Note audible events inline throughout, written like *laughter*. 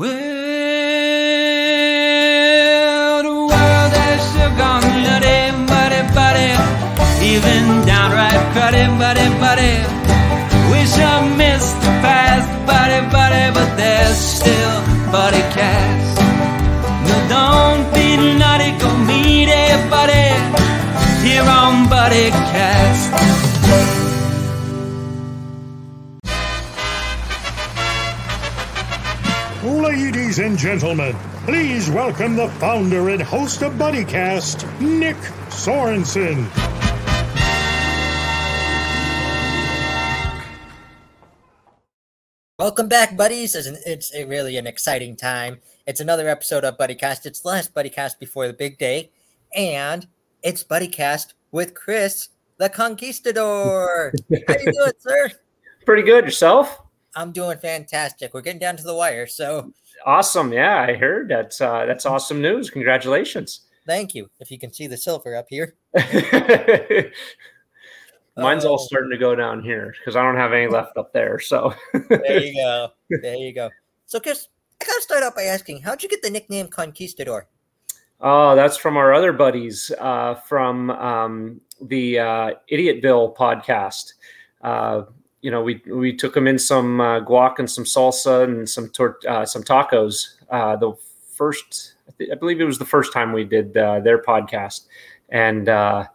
Well, Ladies and gentlemen, please welcome the founder and host of BuddyCast, Nick Sorensen. Welcome back, buddies. It's, an, it's a really an exciting time. It's another episode of BuddyCast. It's the last BuddyCast before the big day, and it's BuddyCast with Chris, the Conquistador. How you doing, sir? *laughs* Pretty good. Yourself? I'm doing fantastic. We're getting down to the wire, so Awesome. Yeah, I heard that's uh, that's awesome news. Congratulations. thank you. If you can see the silver up here, *laughs* Mine's all Oh. starting to go down here because I don't have any left up there. So there you go. *laughs* There you go. So, Chris, I gotta start out by asking, how'd you get the nickname Conquistador? Oh, that's from our other buddies uh, from um, the uh, Idiotville podcast. Uh, you know, we we took them in some uh, guac and some salsa and some tor- uh, some tacos. Uh, the first, I, thi- I believe it was the first time we did uh, their podcast, and uh,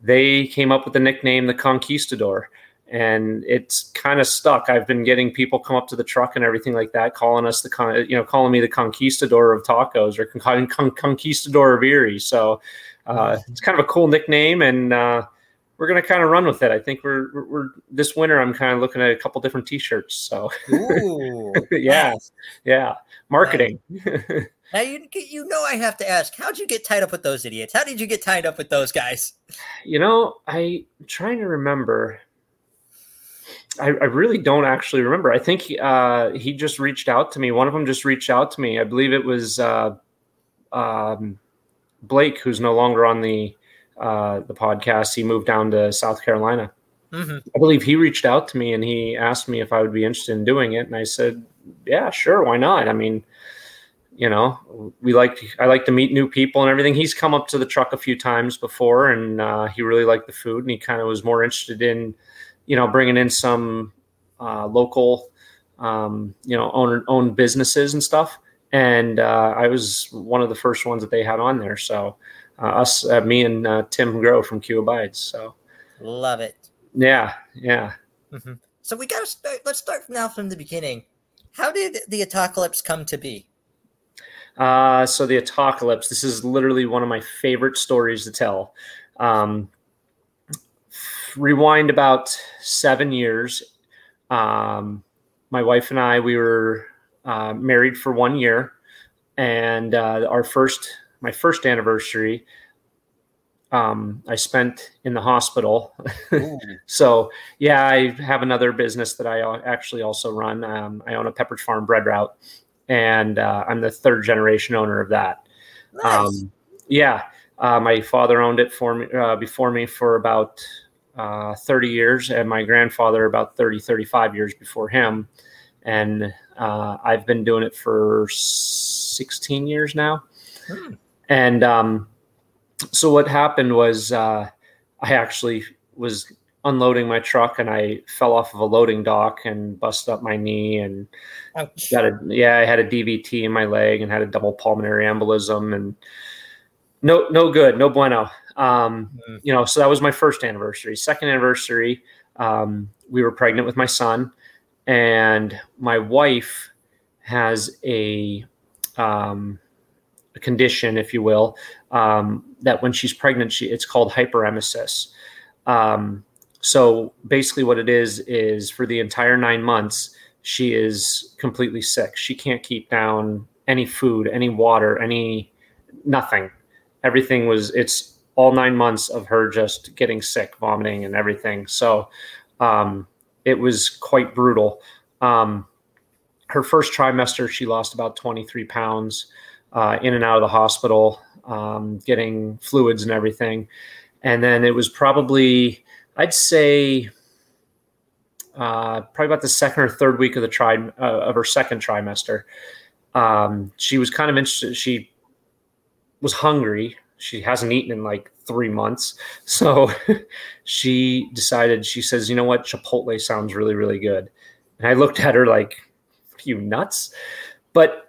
they came up with the nickname the Conquistador. And it's kind of stuck. I've been getting people come up to the truck and everything like that, calling us the con, you know, calling me the conquistador of tacos or con- con- conquistador of Erie. So uh, it's kind of a cool nickname, and uh, we're gonna kind of run with it. I think we're, we're, we're this winter. I'm kind of looking at a couple different T-shirts. So Ooh, *laughs* Yeah. nice. yeah, marketing. *laughs* Now you you know I have to ask, how'd you get tied up with those idiots? How did you get tied up with those guys? you know, I'm trying to remember. I, I really don't actually remember. I think he, uh, he just reached out to me. One of them just reached out to me. I believe it was uh, um, Blake, who's no longer on the uh, the podcast. He moved down to South Carolina. hmm I believe he reached out to me and he asked me if I would be interested in doing it, and I said, "Yeah, sure, why not?" I mean, you know, we like I like to meet new people and everything. He's come up to the truck a few times before, and uh, he really liked the food, and he kind of was more interested in, you know, bringing in some uh, local, um, you know, own own businesses and stuff. And uh, I was one of the first ones that they had on there. So us, uh, me and uh, Tim Grow from Q Abides. So Love it. yeah, yeah. hmm So we gotta start. Let's start now from the beginning. How did the Atacolypse come to be? Uh, so the Atacolypse. This is literally one of my favorite stories to tell. Um, rewind about seven years. Um, my wife and I, we were uh, married for one year, and uh, our first, my first anniversary, um, I spent in the hospital. *laughs* So yeah, I have another business that I actually also run. Um, I own a Pepperidge Farm bread route, and uh, I'm the third generation owner of that. nice. Um, yeah, uh, my father owned it for me uh, before me for about uh, 30 years, and my grandfather about 30, 35 years before him. And uh, I've been doing it for 16 years now. Hmm. And um, so what happened was uh, I actually was unloading my truck and I fell off of a loading dock and busted up my knee and Ouch. got a yeah i had a dvt in my leg and had a double pulmonary embolism and no no good no bueno um Mm. you know so that was my first anniversary second anniversary um we were pregnant with my son and my wife has a um a condition if you will um that when she's pregnant she it's called hyperemesis um so basically what it is is for the entire nine months she is completely sick. She can't keep down any food, any water, any nothing. Everything was it's all nine months of her just getting sick, vomiting, and everything. So um, it was quite brutal. Um, her first trimester, she lost about 23 pounds uh, in and out of the hospital, um, getting fluids and everything. And then it was probably, I'd say, uh, probably about the second or third week of the tri uh, of her second trimester. um, she was kind of interested. She was hungry. She hasn't eaten in like three months. *laughs* So she decided, she says, you know what? Chipotle sounds really, really good. And I looked at her like, you nuts? But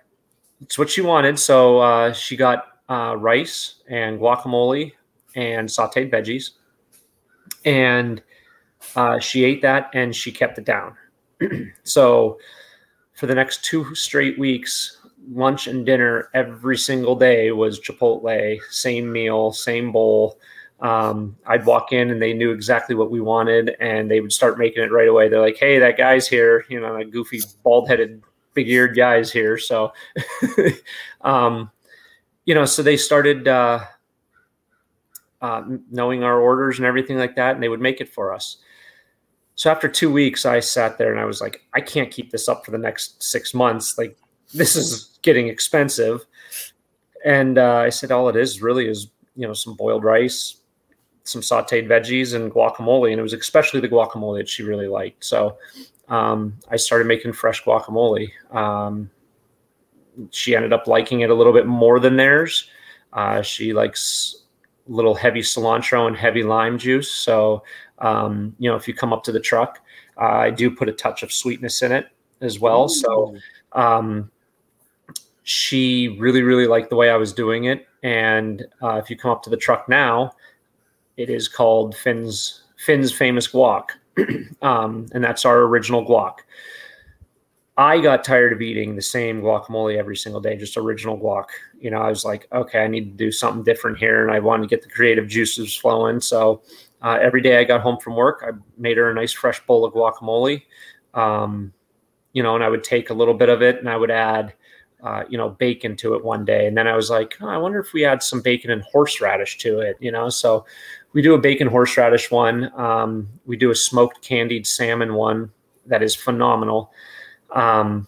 it's what she wanted. So uh, she got uh, rice and guacamole and sauteed veggies. And uh, she ate that and she kept it down. *clears throat* so for the next two straight weeks, lunch and dinner every single day was Chipotle, same meal, same bowl. Um, I'd walk in and they knew exactly what we wanted and they would start making it right away. They're like, hey, that guy's here, you know, that goofy, bald headed, big eared guy's here. So, *laughs* um, you know, so they started uh, uh, knowing our orders and everything like that, and they would make it for us. So after two weeks, I sat there and I was like, I can't keep this up for the next six months. Like, this is getting expensive. And uh, I said, all it is really is, you know, some boiled rice, some sauteed veggies, and guacamole. And it was especially the guacamole that she really liked. So um, I started making fresh guacamole. Um, she ended up liking it a little bit more than theirs. Uh, she likes a little heavy cilantro and heavy lime juice. So, um, you know, if you come up to the truck, uh, I do put a touch of sweetness in it as well. So, um, she really, really liked the way I was doing it. And uh, if you come up to the truck now, it is called Finn's Finn's Famous Guac, *clears throat* um, and that's our original guac. I got tired of eating the same guacamole every single day, just original guac. You know, I was like, okay, I need to do something different here, and I wanted to get the creative juices flowing. So uh, every day I got home from work, I made her a nice fresh bowl of guacamole. Um, you know, and I would take a little bit of it and I would add uh, you know, bacon to it one day. And then I was like, oh, I wonder if we add some bacon and horseradish to it, you know? So we do a bacon horseradish one. Um, we do a smoked candied salmon one that is phenomenal. Um,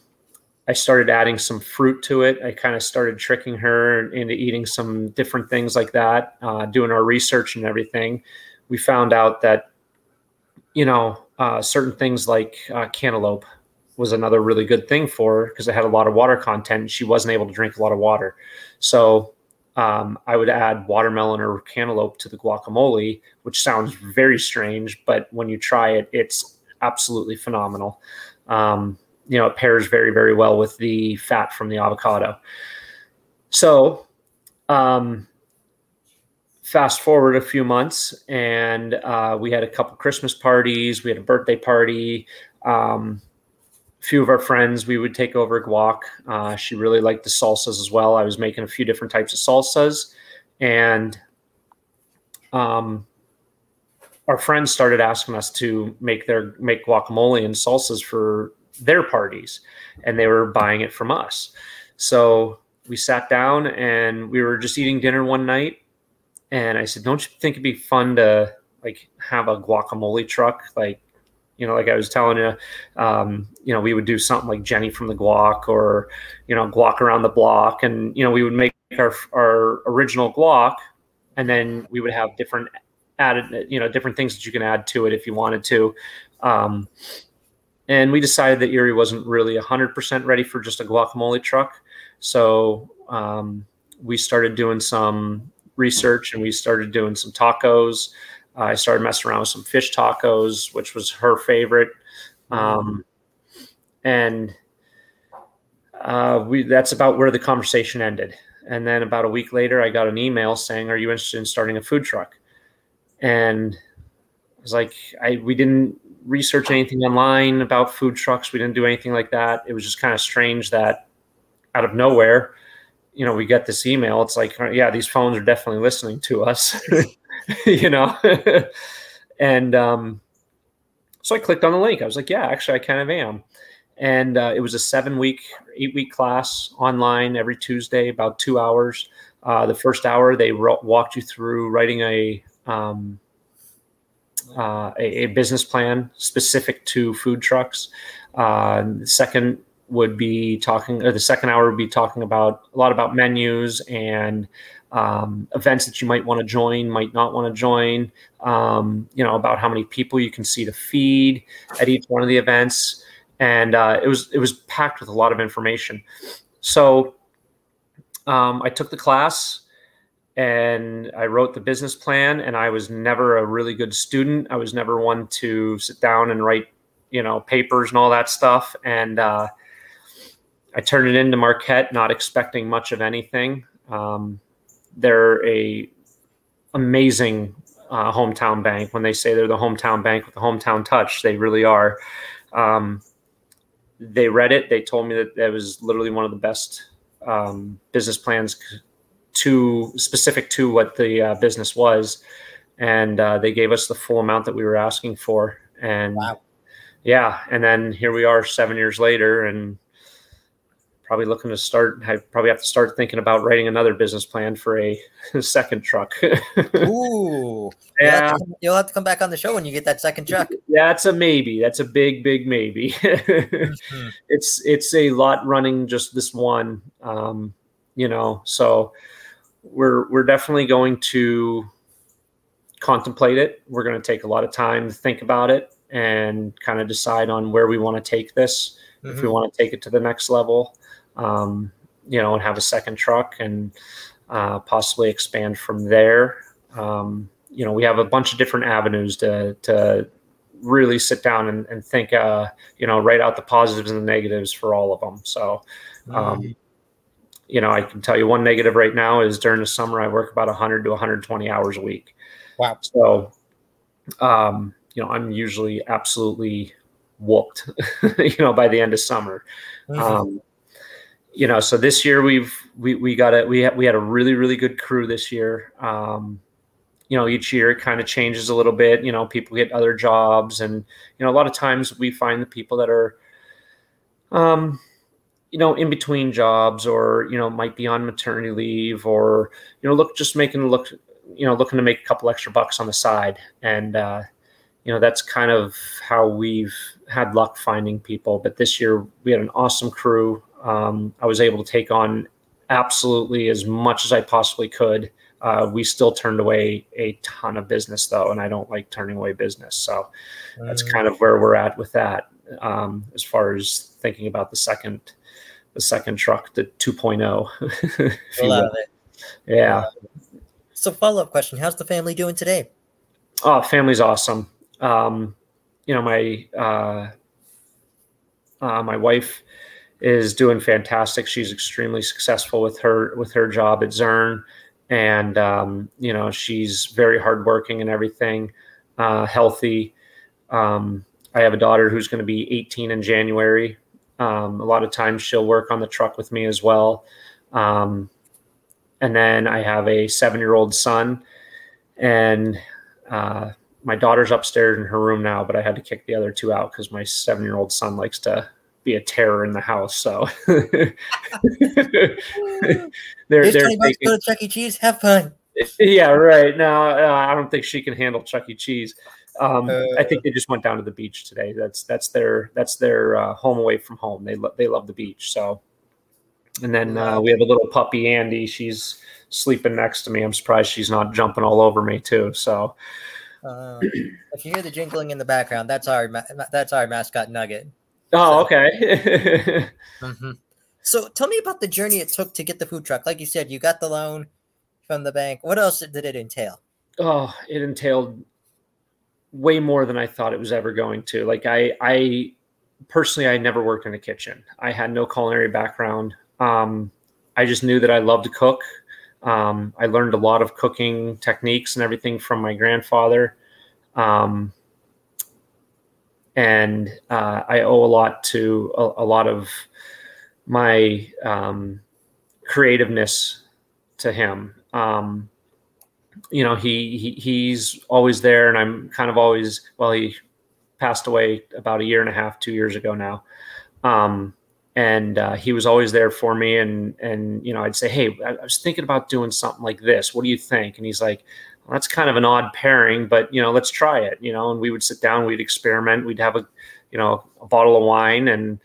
I started adding some fruit to it. I kind of started tricking her into eating some different things like that, uh, doing our research and everything. We found out that, you know, uh, certain things like uh, cantaloupe was another really good thing for her because it had a lot of water content. She wasn't able to drink a lot of water. So um, I would add watermelon or cantaloupe to the guacamole, which sounds very strange, but when you try it, it's absolutely phenomenal. Um, you know, it pairs very, very well with the fat from the avocado. So, um, fast forward a few months, and uh, we had a couple Christmas parties, we had a birthday party. Um, few of our friends, we would take over guac. Uh, she really liked the salsas as well. I was making a few different types of salsas, and um, our friends started asking us to make their make guacamole and salsas for their parties, and they were buying it from us. So we sat down and we were just eating dinner one night, and I said, "Don't you think it'd be fun to like have a guacamole truck like you know, like I was telling you, um, you know, we would do something like Jenny from the Guac or, you know, Guac around the block. And, you know, we would make our, our original Guac and then we would have different added, you know, different things that you can add to it if you wanted to. Um, and we decided that Erie wasn't really 100% ready for just a guacamole truck. So um, we started doing some research and we started doing some tacos. I started messing around with some fish tacos, which was her favorite. Um, and uh, we that's about where the conversation ended. And then about a week later, I got an email saying, "Are you interested in starting a food truck?" And I was like, "I we didn't research anything online about food trucks. We didn't do anything like that. It was just kind of strange that out of nowhere, you know, we get this email. It's like, yeah, these phones are definitely listening to us." *laughs* *laughs* you know? *laughs* and um, so I clicked on the link. I was like, yeah, actually, I kind of am. And uh, it was a seven week, eight week class online every Tuesday, about two hours. Uh, the first hour, they ro- walked you through writing a, um, uh, a, a, business plan specific to food trucks. Uh, the second would be talking, or the second hour would be talking about a lot about menus and um, events that you might want to join, might not want to join, um, you know, about how many people you can see to feed at each one of the events. And uh, it was it was packed with a lot of information. so um, I took the class and I wrote the business plan. And I was never a really good student. I was never one to sit down and write, you know, papers and all that stuff. And uh, I turned it into Marquette, not expecting much of anything. Um, they're a amazing uh, hometown bank. When they say they're the hometown bank with the hometown touch, they really are. Um, they read it. They told me that that was literally one of the best um, business plans to specific to what the uh, business was, and uh, they gave us the full amount that we were asking for. And wow. yeah, and then here we are seven years later, and probably looking to start. I probably have to start thinking about writing another business plan for a, *laughs* second truck. *laughs* Ooh, yeah, you'll have, to, you'll have, to, come back on the show when you get that second truck. *laughs* That's a maybe. That's a big, big maybe. mm-hmm. It's it's a lot running just this one, um, you know. So we're we're definitely going to contemplate it. We're going to take a lot of time to think about it and kind of decide on where we want to take this. Mm-hmm. If we mm-hmm. want to take it to the next level, um, you know, and have a second truck and uh, possibly expand from there. Um, you know, we have a bunch of different avenues to to really sit down and, and think, uh, you know, write out the positives and the negatives for all of them. So, um, mm-hmm. you know, I can tell you one negative right now is during the summer I work about 100 to 120 hours a week. Wow. So, um, you know, I'm usually absolutely whooped, *laughs* you know, by the end of summer. Mm-hmm. Um, you know, so this year we've we we got a we had we had a really really good crew this year. Um, you know, each year it kind of changes a little bit. You know, people get other jobs, and you know, a lot of times we find the people that are, um, you know, in between jobs, or you know, might be on maternity leave, or you know, look just making look, you know, looking to make a couple extra bucks on the side, and uh, you know, that's kind of how we've had luck finding people. But this year we had an awesome crew. Um, I was able to take on absolutely as much as I possibly could. Uh, we still turned away a ton of business though, and I don't like turning away business. So that's mm. kind of where we're at with that. Um, as far as thinking about the second, the second truck, the 2.0. *laughs* Love it. Yeah. So follow up question: How's the family doing today? Oh, family's awesome. Um, you know, my uh, uh, my wife is doing fantastic. She's extremely successful with her with her job at Zurn, and um, you know she's very hardworking and everything, uh, healthy. Um, I have a daughter who's going to be 18 in January. Um, a lot of times she'll work on the truck with me as well. Um, and then I have a seven year old son, and uh, my daughter's upstairs in her room now, but I had to kick the other two out because my seven year old son likes to be a terror in the house. So *laughs* they're Here's they're taking, go to Chuck E. Cheese. Have fun. *laughs* Yeah, right. No, uh, I don't think she can handle Chuck E. Cheese. Um, uh, I think they just went down to the beach today. That's that's their that's their uh, home away from home. They lo- they love the beach. So, and then uh, we have a little puppy Andy. She's sleeping next to me. I'm surprised she's not jumping all over me too. So, uh, if you hear the jingling in the background, that's our that's our mascot Nugget. Oh, okay. mm-hmm. So tell me about the journey it took to get the food truck. Like you said, you got the loan from the bank. What else did it entail? Oh, it entailed way more than I thought it was ever going to. Like I, I personally, I never worked in a kitchen. I had no culinary background. Um, I just knew that I loved to cook. Um, I learned a lot of cooking techniques and everything from my grandfather. Um, and uh, I owe a lot to a, a lot of my um, creativeness to him. Um, you know, he, he he's always there, and I'm kind of always. Well, he passed away about a year and a half, two years ago now. Um, and uh, he was always there for me, and and you know, I'd say, hey, I, I was thinking about doing something like this. What do you think? And he's like, well, that's kind of an odd pairing, but you know, let's try it. You know, and we would sit down, we'd experiment, we'd have a, you know, a bottle of wine, and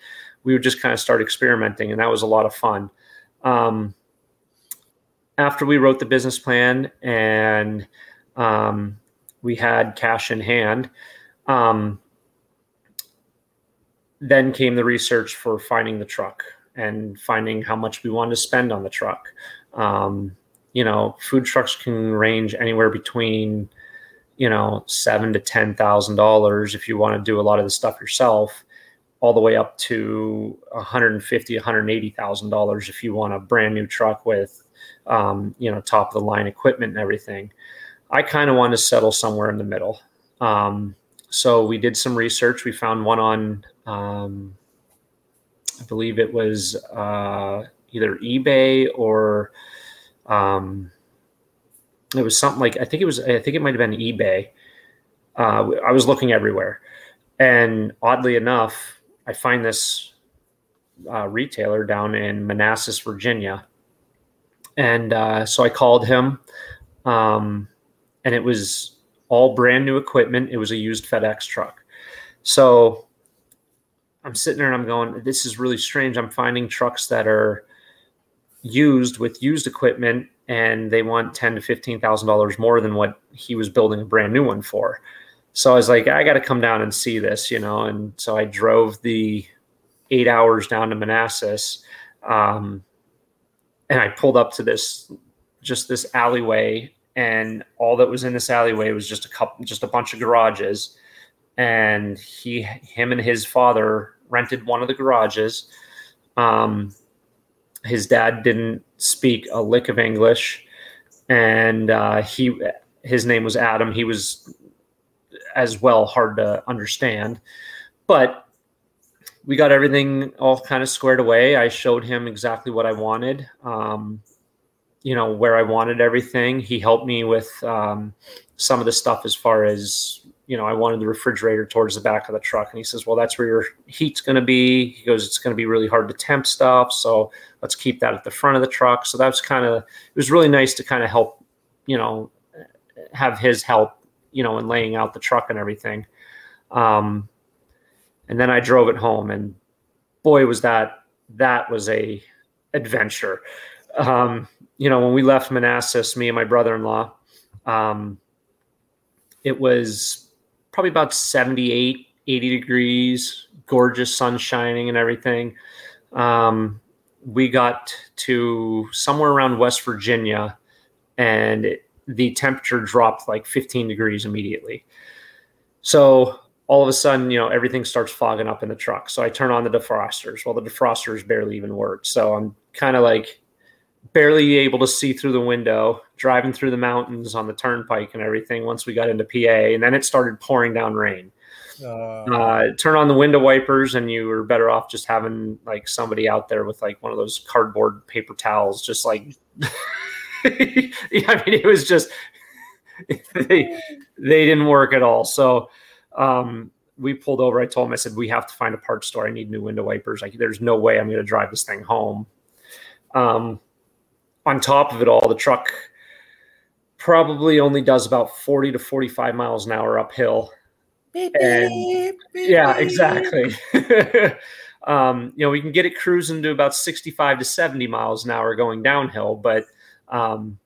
we would just kind of start experimenting, and that was a lot of fun. Um, after we wrote the business plan and um, we had cash in hand, um, then came the research for finding the truck and finding how much we wanted to spend on the truck. Um, you know, food trucks can range anywhere between, you know, seven to ten thousand dollars if you want to do a lot of the stuff yourself, all the way up to 150, 180 dollars if you want a brand new truck with, um, you know, top of the line equipment and everything. I kind of want to settle somewhere in the middle. Um, so we did some research. We found one on, um, I believe it was uh, either eBay or um, it was something like I think it was I think it might have been eBay. Uh, I was looking everywhere, and oddly enough, I find this uh, retailer down in Manassas, Virginia, and uh, so I called him, um, and it was all brand new equipment. It was a used FedEx truck, so I'm sitting there and I'm going, this is really strange. I'm finding trucks that are used with used equipment and they want ten to fifteen thousand dollars more than what he was building a brand new one for. So I was like, I got to come down and see this, you know. And so I drove the eight hours down to Manassas, um, and I pulled up to this just this alleyway, and all that was in this alleyway was just a couple, just a bunch of garages. And he, him, and his father rented one of the garages. Um, his dad didn't speak a lick of English, and uh, he his name was Adam. He was as well hard to understand, but we got everything all kind of squared away. I showed him exactly what I wanted, um, you know, where I wanted everything. He helped me with um, some of the stuff as far as you know, I wanted the refrigerator towards the back of the truck. And he says, well, that's where your heat's going to be. He goes, it's going to be really hard to temp stuff. So let's keep that at the front of the truck. So that's kind of, it was really nice to kind of help, you know, have his help, you know, in laying out the truck and everything. Um, and then I drove it home and boy, was that, that was a adventure. Um, you know, when we left Manassas, me and my brother-in-law, um, it was probably about 78, 80 degrees, gorgeous sun shining and everything. Um, we got to somewhere around West Virginia and it, the temperature dropped like 15 degrees immediately. So all of a sudden, you know, everything starts fogging up in the truck. So I turn on the defrosters. Well, the defrosters barely even work. So I'm kind of like barely able to see through the window, driving through the mountains on the turnpike and everything once we got into PA. And then it started pouring down rain. Uh, uh, turn on the window wipers, and you were better off just having like somebody out there with like one of those cardboard paper towels, just like. *laughs* I mean, it was just *laughs* they they didn't work at all. So um, we pulled over. I told him, I said, we have to find a parts store. I need new window wipers. Like, there's no way I'm going to drive this thing home. Um, on top of it all, the truck probably only does about 40 to 45 miles an hour uphill. Beep, and beep, yeah, exactly. *laughs* um, you know, we can get it cruising to about 65 to 70 miles an hour going downhill, but um,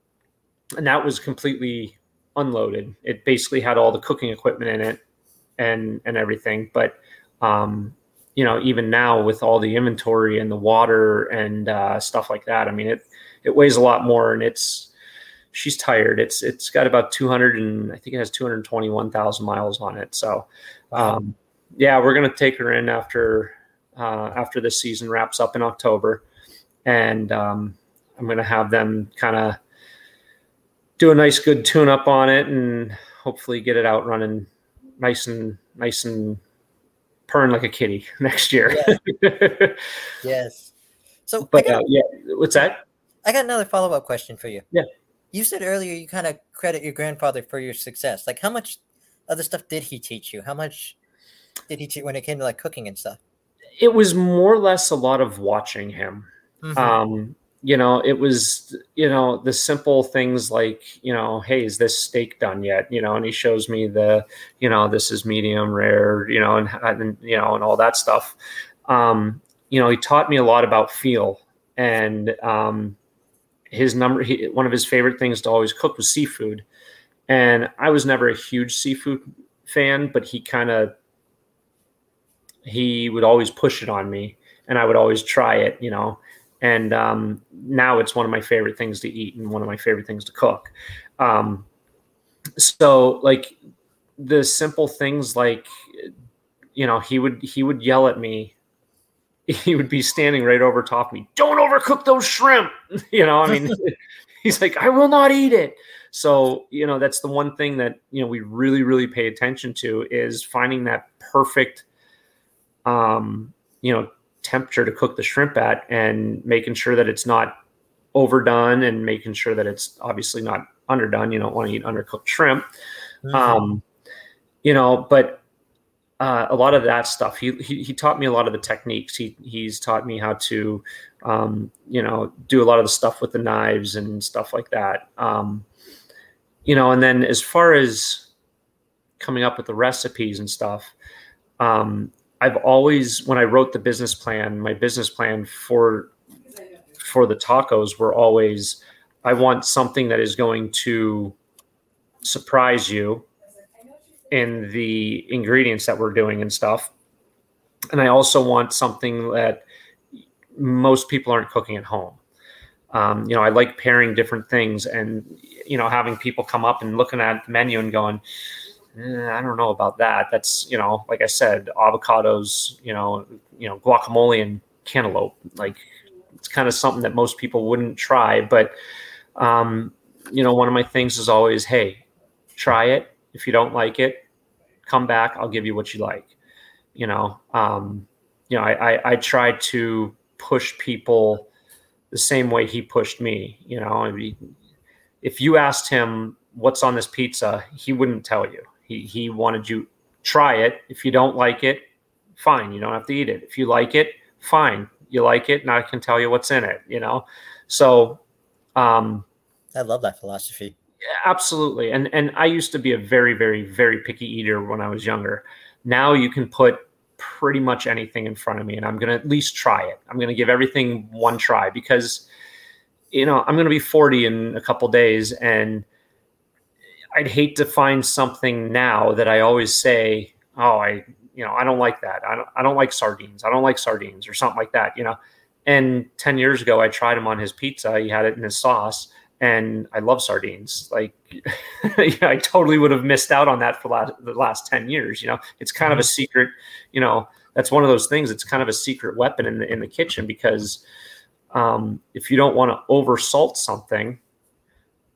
and that was completely unloaded. It basically had all the cooking equipment in it and and everything. But um, you know, even now with all the inventory and the water and uh, stuff like that, I mean, it it weighs a lot more, and it's she's tired. It's it's got about 200 and I think it has 221,000 miles on it. So, um, yeah, we're gonna take her in after uh, after this season wraps up in October, and um, I'm gonna have them kind of do a nice good tune up on it and hopefully get it out running nice and nice and purring like a kitty *laughs* next year. Yes. yes. So, but uh, yeah, what's that? I got another follow up question for you. Yeah. You said earlier you kind of credit your grandfather for your success. Like, how much other stuff did he teach you? How much did he teach when it came to like cooking and stuff? It was more or less a lot of watching him. Mm-hmm. Um, you know, it was, you know, the simple things like, you know, hey, is this steak done yet? You know, and he shows me the, you know, this is medium rare, you know, and, and you know, and all that stuff. Um, you know, he taught me a lot about feel and, um, his number he, one of his favorite things to always cook was seafood and i was never a huge seafood fan but he kind of he would always push it on me and I would always try it, you know. And um, now it's one of my favorite things to eat and one of my favorite things to cook. Um, so like the simple things like you know he would he would yell at me he would be standing right over top of me. Don't overcook those shrimp. *laughs* You know i mean *laughs* he's like i will not eat it. So you know that's the one thing that you know we really really pay attention to is finding that perfect um you know temperature to cook the shrimp at and making sure that it's not overdone and making sure that it's obviously not underdone. You don't want to eat undercooked shrimp. Mm-hmm. um you know but uh, a lot of that stuff. He, he, he taught me a lot of the techniques. He he's taught me how to, um, you know, do a lot of the stuff with the knives and stuff like that. Um, you know, and then as far as coming up with the recipes and stuff, um, I've always when I wrote the business plan, my business plan for for the tacos were always I want something that is going to surprise you in the ingredients that we're doing and stuff. And I also want something that most people aren't cooking at home. Um, you know, I like pairing different things and, you know, having people come up and looking at the menu and going, eh, I don't know about that. That's, you know, like I said, avocados, you know, you know, guacamole and cantaloupe. Like it's kind of something that most people wouldn't try. But, um, you know, one of my things is always, hey, try it. If you don't like it, come back i'll give you what you like. You know um, you know I, I i try to push people the same way he pushed me you know I mean, if you asked him what's on this pizza he wouldn't tell you. He he wanted you try it. If you don't like it fine. You don't have to eat it. If you like it fine. You like it and i can tell you what's in it you know? So um i love that philosophy absolutely. And and I used to be a very very very picky eater when I was younger. Now you can put pretty much anything in front of me and I'm going to at least try it. I'm going to give everything one try because you know, I'm going to be 40 in a couple days and I'd hate to find something now that I always say, "Oh, I, you know, I don't like that. I don't I don't like sardines. I don't like sardines or something like that, you know." And 10 years ago I tried him on his pizza. He had it in his sauce and I love sardines. Like, *laughs* I totally would have missed out on that for last, the last 10 years. You know, it's kind mm-hmm. of a mm-hmm. secret, you know, that's one of those things. It's kind of a secret weapon in the, in the kitchen because um, if you don't want to over salt something,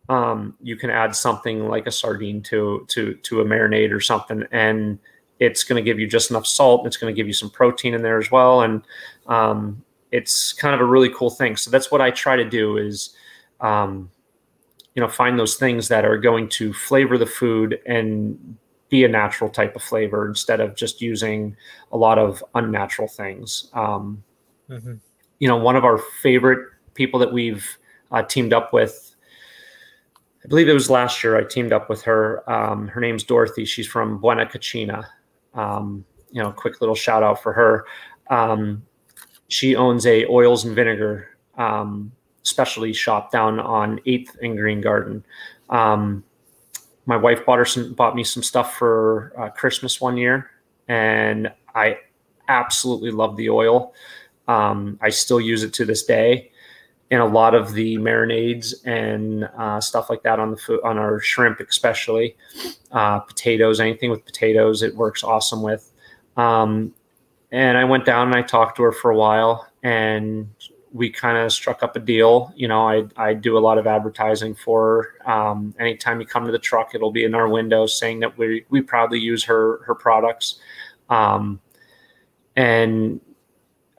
um, you can add something like a sardine to, to, to a marinade or something. And it's going to give you just enough salt. It's going to give you some protein in there as well. And um, it's kind of a really cool thing. So that's what I try to do is, um, you know find those things that are going to flavor the food and be a natural type of flavor instead of just using a lot of unnatural things. Um, mm-hmm. you know one of our favorite people that we've uh, teamed up with i believe it was last year i teamed up with her um, her name's dorothy. She's from buena cucina um, you know quick little shout out for her. Um, she owns a oils and vinegar um, specialty shop down on Eighth and Green Garden. Um, my wife bought her some, bought me some stuff for uh, Christmas one year, and I absolutely love the oil. Um, I still use it to this day, and a lot of the marinades and uh, stuff like that on the food on our shrimp, especially uh, potatoes, anything with potatoes, it works awesome with. Um, and I went down and I talked to her for a while, and we kind of struck up a deal. You know, I, I do a lot of advertising for um, anytime you come to the truck, it'll be in our window saying that we, we proudly use her, her products. Um, and,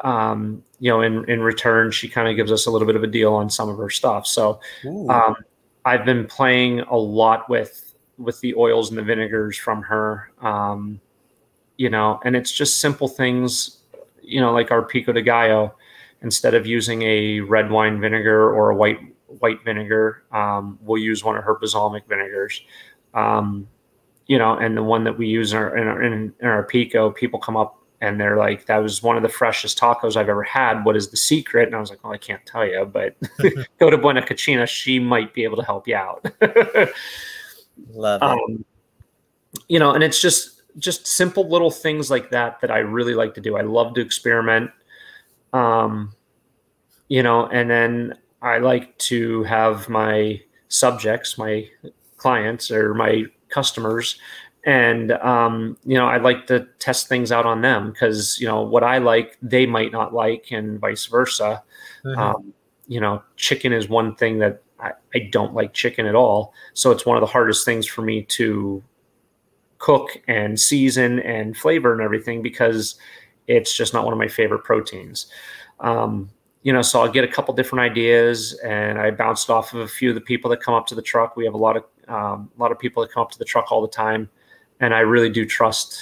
um, you know, in, in return, she kind of gives us a little bit of a deal on some of her stuff. So, um, I've been playing a lot with, with the oils and the vinegars from her, um, you know, and it's just simple things, you know, like our pico de gallo, instead of using a red wine vinegar or a white white vinegar, um, we'll use one of her balsamic vinegars. Um, you know, and the one that we use in our, in our, in, in our pico, people come up and they're like, "That was one of the freshest tacos I've ever had. What is the secret?" And I was like, "Well, I can't tell you, but *laughs* *laughs* go to Buena Cucina. She might be able to help you out." *laughs* Love it. Um, you know, and it's just just simple little things like that that I really like to do. I love to experiment Um, you know, and then I like to have my subjects, my clients or my customers, and um, you know, I like to test things out on them because you know what I like, they might not like, and vice versa. Mm-hmm. Um, you know, chicken is one thing that I, I don't like chicken at all, so it's one of the hardest things for me to cook and season and flavor and everything because it's just not one of my favorite proteins. Um, you know, so I'll get a couple different ideas, and I bounced off of a few of the people that come up to the truck. We have a lot of um, a lot of people that come up to the truck all the time, and I really do trust,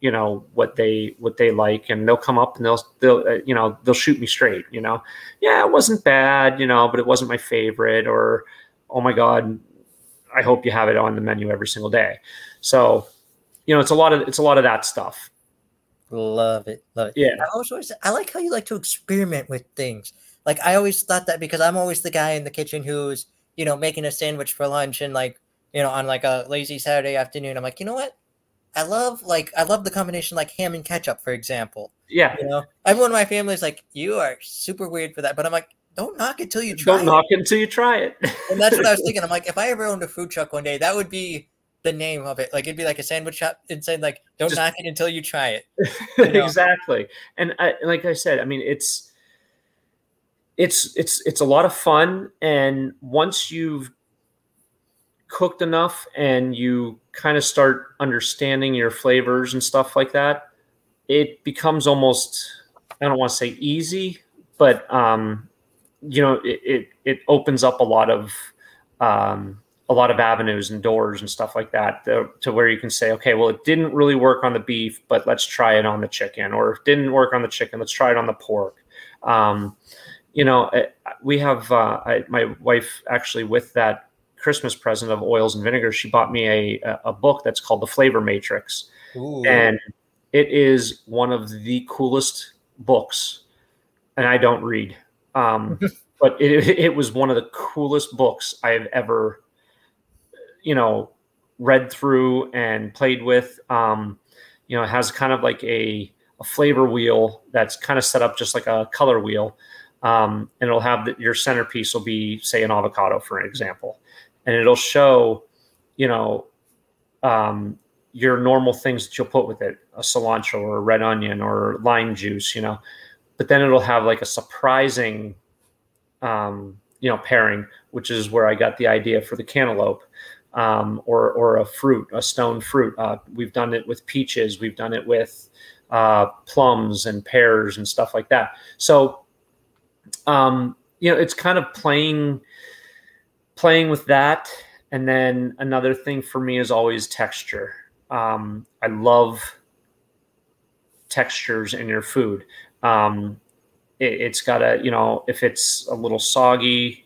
you know, what they what they like, and they'll come up and they'll they'll uh, you know they'll shoot me straight. You know, yeah, it wasn't bad, you know, but it wasn't my favorite, or oh my god, I hope you have it on the menu every single day. So, you know, it's a lot of it's a lot of that stuff. Love it, love it. Yeah. I also I like how you like to experiment with things. Like I always thought that because I'm always the guy in the kitchen who's you know making a sandwich for lunch and like you know on like a lazy Saturday afternoon. I'm like, you know what? I love like I love the combination like ham and ketchup, for example. Yeah. You know, everyone in my family is like, you are super weird for that, but I'm like, don't knock it till you try. Don't it. knock it until you try it. and that's what I was *laughs* thinking. I'm like, if I ever owned a food truck one day, that would be the name of it. Like it'd be like a sandwich shop and saying like, "Don't Just, knock it until you try it." *laughs* You know? exactly, and I, like I said, I mean, it's it's it's it's a lot of fun, and once you've cooked enough and you kind of start understanding your flavors and stuff like that, it becomes almost I don't want to say easy, but um, you know, it, it, it opens up a lot of um, a lot of avenues and doors and stuff like that to, to, where you can say, okay, well, it didn't really work on the beef, but let's try it on the chicken, or it didn't work on the chicken, let's try it on the pork. Um, you know, we have uh, I, my wife actually with that Christmas present of oils and vinegar, she bought me a a book that's called the Flavor Matrix, Ooh. and it is one of the coolest books. And I don't read, um, *laughs* but it, it was one of the coolest books I have ever you know read through and played with. Um, you know, it has kind of like a, a flavor wheel that's kind of set up just like a color wheel. Um, and it'll have the, your centerpiece will be say an avocado for an example and it'll show you know um, your normal things that you'll put with it a cilantro or a red onion or lime juice you know but then it'll have like a surprising um, you know pairing which is where i got the idea for the cantaloupe um, or or a fruit, a stone fruit. Uh, we've done it with peaches. We've done it with uh, plums and pears and stuff like that. So, um, you know, it's kind of playing playing with that. And then another thing for me is always texture. Um, I love textures in your food. Um, it, has got to, you know, if it's a little soggy,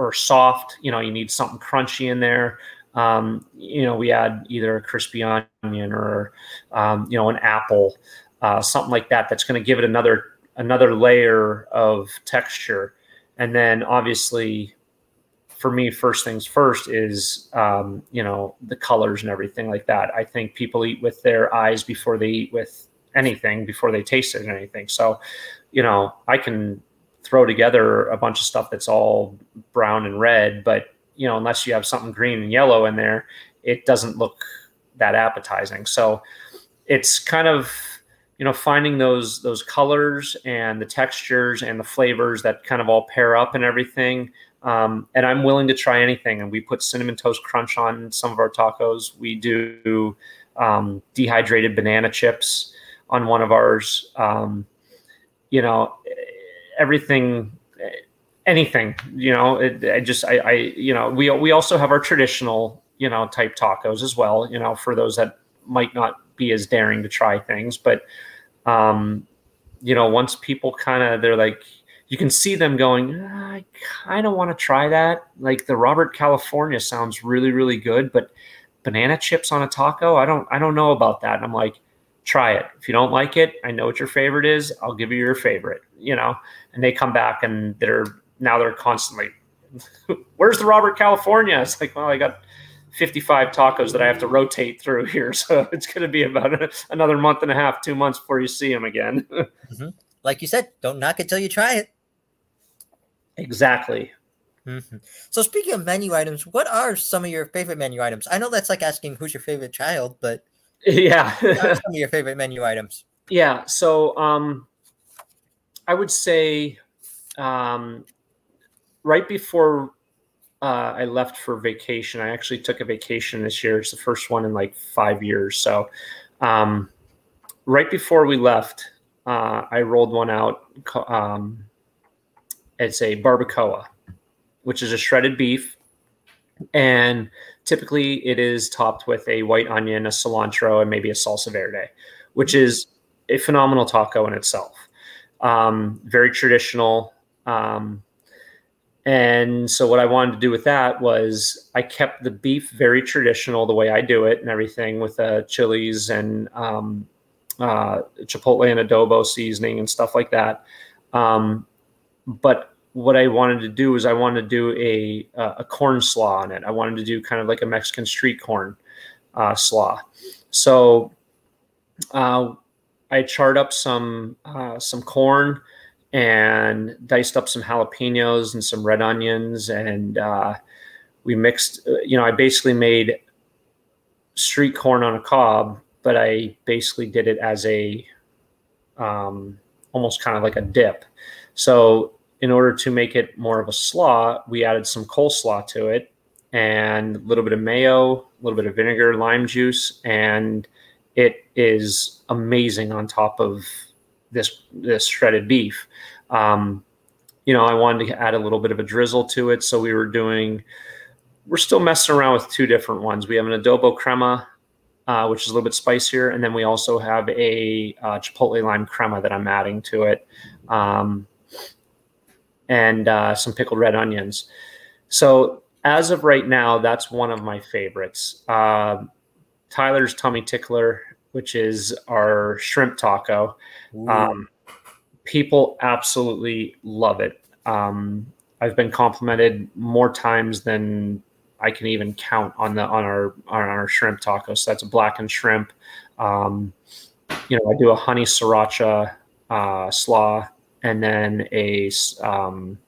or soft. You know, you need something crunchy in there. Um, you know, we add either a crispy onion or um, you know an apple, uh, something like that. That's going to give it another another layer of texture. And then obviously, for me, first things first is um, you know the colors and everything like that. I think people eat with their eyes before they eat with anything before they taste it or anything. So, you know, I can throw together a bunch of stuff that's all brown and red, but you know, unless you have something green and yellow in there, it doesn't look that appetizing. So it's kind of you know finding those those colors and the textures and the flavors that kind of all pair up and everything. Um, and I'm willing to try anything. And we put cinnamon toast crunch on some of our tacos. We do um, dehydrated banana chips on one of ours. Um, you know, everything anything you know it, i just I, I you know we we also have our traditional you know type tacos as well you know for those that might not be as daring to try things but um you know once people kind of they're like you can see them going ah, i kind of want to try that like the robert california sounds really really good but banana chips on a taco i don't i don't know about that and i'm like try it. If you don't like it, I know what your favorite is. I'll give you your favorite, you know. And they come back and they're now they're constantly, *laughs* where's the Robert California? It's like, well, I got 55 tacos that I have to rotate through here, *laughs* so it's going to be about a, *laughs* another month and a half, two months before you see them again. mm-hmm. like you said, don't knock it till you try it. Exactly. hmm So speaking of menu items, what are some of your favorite menu items? I know that's like asking who's your favorite child, but Yeah. what are some of your favorite menu items? Yeah. So um, I would say um, right before uh, I left for vacation, I actually took a vacation this year. It's the first one in like five years. So um, right before we left, uh, I rolled one out. Um, it's a barbacoa, which is a shredded beef. And typically it is topped with a white onion, a cilantro, and maybe a salsa verde, which is a phenomenal taco in itself. Um, very traditional. Um, and so what I wanted to do with that was I kept the beef very traditional, the way I do it, and everything with uh, chilies and um, uh, chipotle and adobo seasoning and stuff like that. Um, but what I wanted to do is I wanted to do a a corn slaw on it. I wanted to do kind of like a Mexican street corn uh, slaw. So uh, I charred up some uh, some corn and diced up some jalapenos and some red onions, and uh, we mixed. You know, I basically made street corn on a cob, but I basically did it as a um, almost kind of like a dip. So in order to make it more of a slaw, we added some coleslaw to it and a little bit of mayo, a little bit of vinegar, lime juice, and it is amazing on top of this this shredded beef. Um, you know, I wanted to add a little bit of a drizzle to it, so we were doing. We're still messing around with two different ones. We have an adobo crema, uh, which is a little bit spicier, and then we also have a uh, chipotle lime crema that I'm adding to it, um, and uh, some pickled red onions. So as of right now, that's one of my favorites. Uh, Tyler's Tummy Tickler, which is our shrimp taco. Um, people absolutely love it. Um, I've been complimented more times than I can even count on the on our on our shrimp tacos. So that's a blackened shrimp. Um, you know, I do a honey sriracha uh, slaw, and then a um,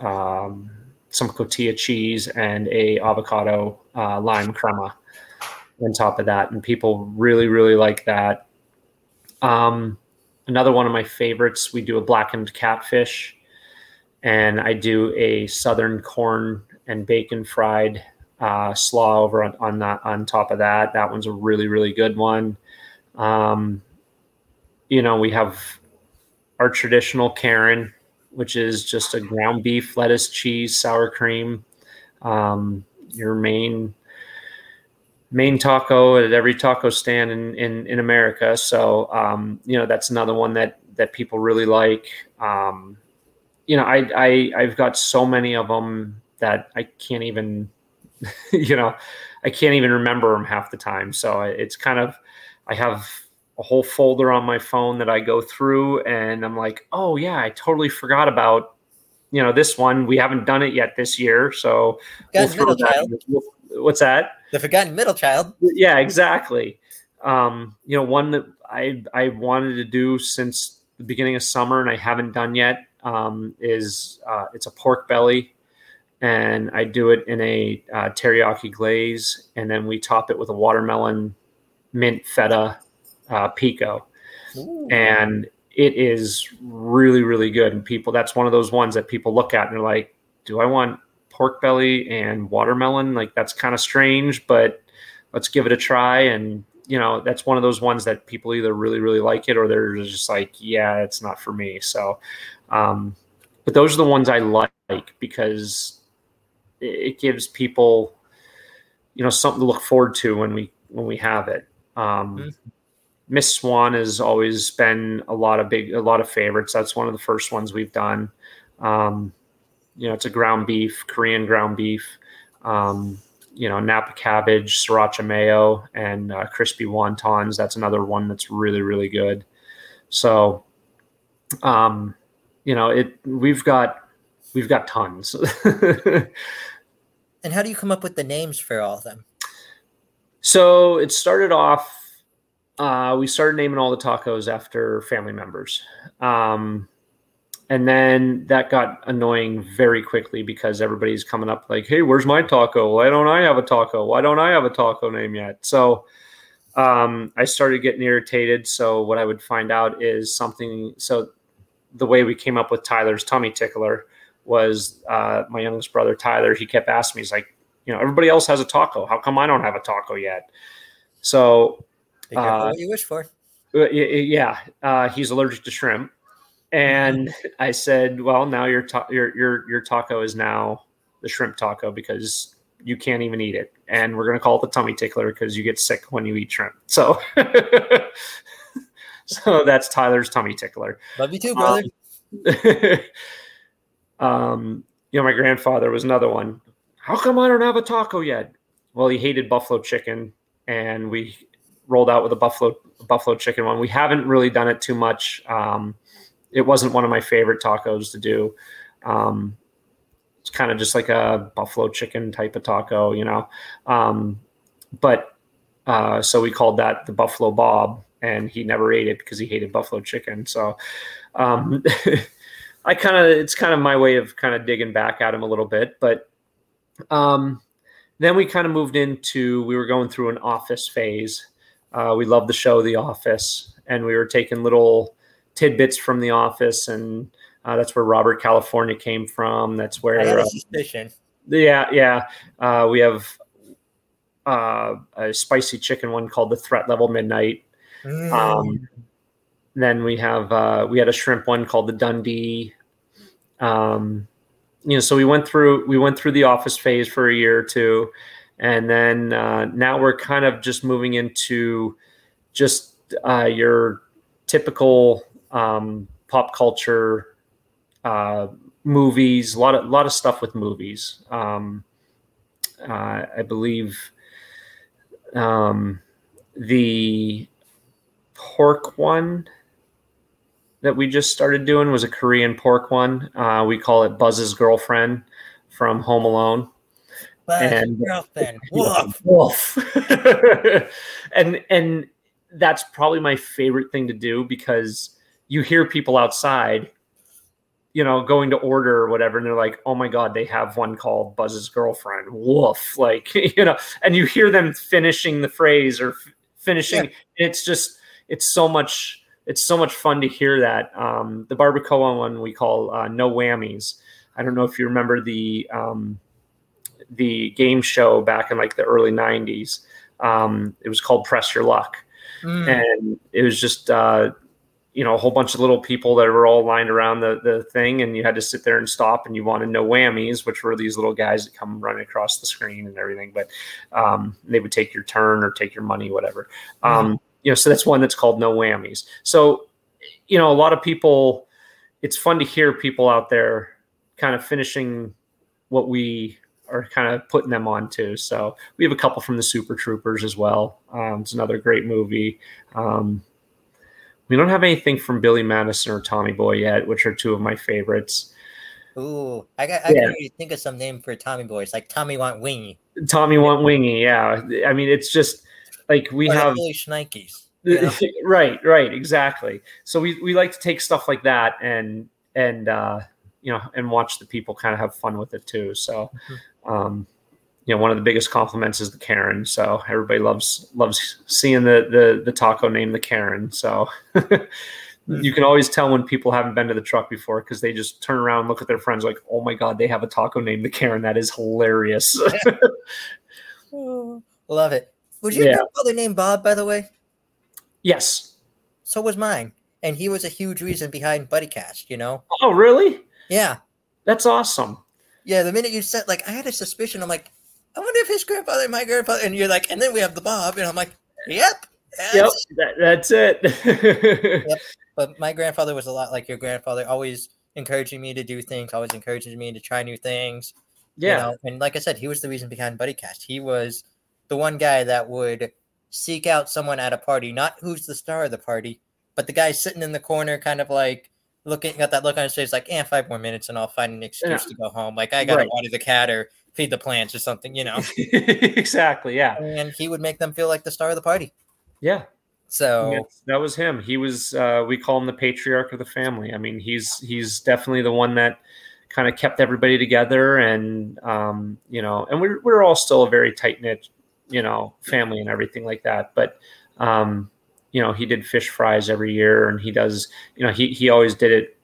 um, some cotija cheese and a avocado uh, lime crema on top of that, and people really really like that. Um, another one of my favorites, we do a blackened catfish, and I do a southern corn and bacon fried uh, slaw over on, on that on top of that. That one's a really really good one. Um, you know, we have our traditional Karen, which is just a ground beef, lettuce, cheese, sour cream. Um, your main main taco at every taco stand in in, in America. So um, you know that's another one that that people really like. Um, you know, I I I've got so many of them that I can't even *laughs* you know I can't even remember them half the time. So it's kind of I have a whole folder on my phone that I go through and I'm like, oh yeah, I totally forgot about you know this one. We haven't done it yet this year, so middle that- child. we'll- what's that? The forgotten middle child. yeah exactly. Um you know one that i i wanted to do since the beginning of summer and i haven't done yet um is uh it's a pork belly. And i do it in a uh, teriyaki glaze. And then we top it with a watermelon mint feta uh, pico. Ooh. and it is really really good. And people that's one of those ones that people look at and they're like do i want pork belly and watermelon like that's kind of strange but let's give it a try. And you know that's one of those ones that people either really really like it or they're just like yeah it's not for me. So um but those are the ones i like because it gives people you know something to look forward to when we when we have it. Um Mhm. miss swan has always been a lot of big a lot of favorites. That's one of the first ones we've done. Um you know it's a ground beef korean ground beef um you know napa cabbage sriracha mayo and uh, crispy wontons that's another one that's really really good so um you know it we've got we've got tons *laughs* And how do you come up with the names for all of them? so it started off uh, we started naming all the tacos after family members. Um, and then that got annoying very quickly because everybody's coming up like, "Hey, where's my taco? Why don't I have a taco? Why don't I have a taco name yet?" So um, I started getting irritated. So what I would find out is something. So the way we came up with Tyler's tummy tickler was uh, my youngest brother Tyler. He kept asking me, he's like, you know, everybody else has a taco. How come I don't have a taco yet? So Uh, what you wish for. uh, yeah, uh, he's allergic to shrimp, and I said, "Well, now your ta- your your your taco is now the shrimp taco because you can't even eat it, and we're gonna call it the tummy tickler because you get sick when you eat shrimp." So, *laughs* so that's Tyler's tummy tickler. Love you too, brother. *laughs* um, you know, my grandfather was another one. How come I don't have a taco yet? Well, he hated buffalo chicken, and we rolled out with a buffalo buffalo chicken one. We haven't really done it too much. Um, it wasn't one of my favorite tacos to do. Um, it's kind of just like a buffalo chicken type of taco, you know. Um, but uh, so we called that the Buffalo Bob, and he never ate it because he hated buffalo chicken. So um, *laughs* I kind of it's kind of my way of kind of digging back at him a little bit, but um, then we kind of moved into we were going through an office phase. Uh, we loved the show The Office, and we were taking little tidbits from The Office, and uh, that's where Robert California came from. That's where I had uh, a suspicion. yeah, yeah. Uh, we have uh, a spicy chicken one called the Threat Level Midnight. Mm. Um, then we have uh, we had a shrimp one called the Dundie. Um, you know, so we went through we went through the office phase for a year or two, and then uh, now we're kind of just moving into just uh, your typical um, pop culture uh, movies. A lot of lot of stuff with movies. Um, uh, I believe um, the pork one that we just started doing was a Korean pork one. Uh, we call it Buzz's girlfriend from Home Alone. But and- girlfriend, *laughs* woof. Wolf. *laughs* and and that's probably my favorite thing to do because you hear people outside, you know, going to order or whatever, and they're like, "Oh my god, they have one called Buzz's girlfriend." Woof, *laughs* like *laughs* you know, and you hear them finishing the phrase or f- finishing. It's just it's so much it's so much fun to hear that. Um, the barbacoa one we call uh, no whammies. I don't know if you remember the um, the game show back in like the early '90s. Um, it was called Press Your Luck, Mm. and it was just uh, you know a whole bunch of little people that were all lined around the the thing, and you had to sit there and stop, and you wanted no whammies, which were these little guys that come running across the screen and everything. But um, they would take your turn or take your money, whatever. Um, you know, so that's one that's called no whammies. So you know, a lot of people. It's fun to hear people out there kind of finishing what we are kind of putting them on to. So we have a couple from the Super Troopers as well. Um, it's another great movie. Um, we don't have anything from Billy Madison or Tommy Boy yet, which are two of my favorites. Ooh, I got. I Yeah. can think of some name for Tommy Boy. It's like Tommy Want Wingy. Tommy Want Wingy, yeah. I mean, it's just like we or have Billy Schnikes. you know? *laughs* right, right, exactly. So we we like to take stuff like that and and uh, you know and watch the people kind of have fun with it too. So, um, you know, one of the biggest compliments is the Karen. So everybody loves loves seeing the the the taco named the Karen. So. *laughs* You can always tell when people haven't been to the truck before because they just turn around and look at their friends like, "Oh my god, they have a taco named the Karen. That is hilarious." *laughs* Love it. Was your Yeah. grandfather named Bob, by the way? yes. So was mine, and he was a huge reason behind BuddyCast. You know? Oh, really? Yeah, That's awesome. yeah. The minute you said, like, I had a suspicion. I'm like, I wonder if his grandfather, and my grandfather, and you're like, and then we have the Bob, and I'm like, yep. Yep, that's that, that's it. *laughs* But my grandfather was a lot like your grandfather, always encouraging me to do things, always encouraging me to try new things. you yeah, know? And like I said, he was the reason behind BuddyCast. He was the one guy that would seek out someone at a party, not who's the star of the party, but the guy sitting in the corner, kind of like looking got that look on his face, like, eh, five more minutes and I'll find an excuse Yeah. to go home. Like I gotta Right. water the cat or feed the plants or something, you know. *laughs* exactly. Yeah, and he would make them feel like the star of the party. yeah, So Yes, that was him. He was. Uh, we call him the patriarch of the family. I mean, he's he's definitely the one that kind of kept everybody together, and um, you know, and we're we're all still a very tight knit, you know, family and everything like that. But um, you know, he did fish fries every year, and he does. You know, he he always did it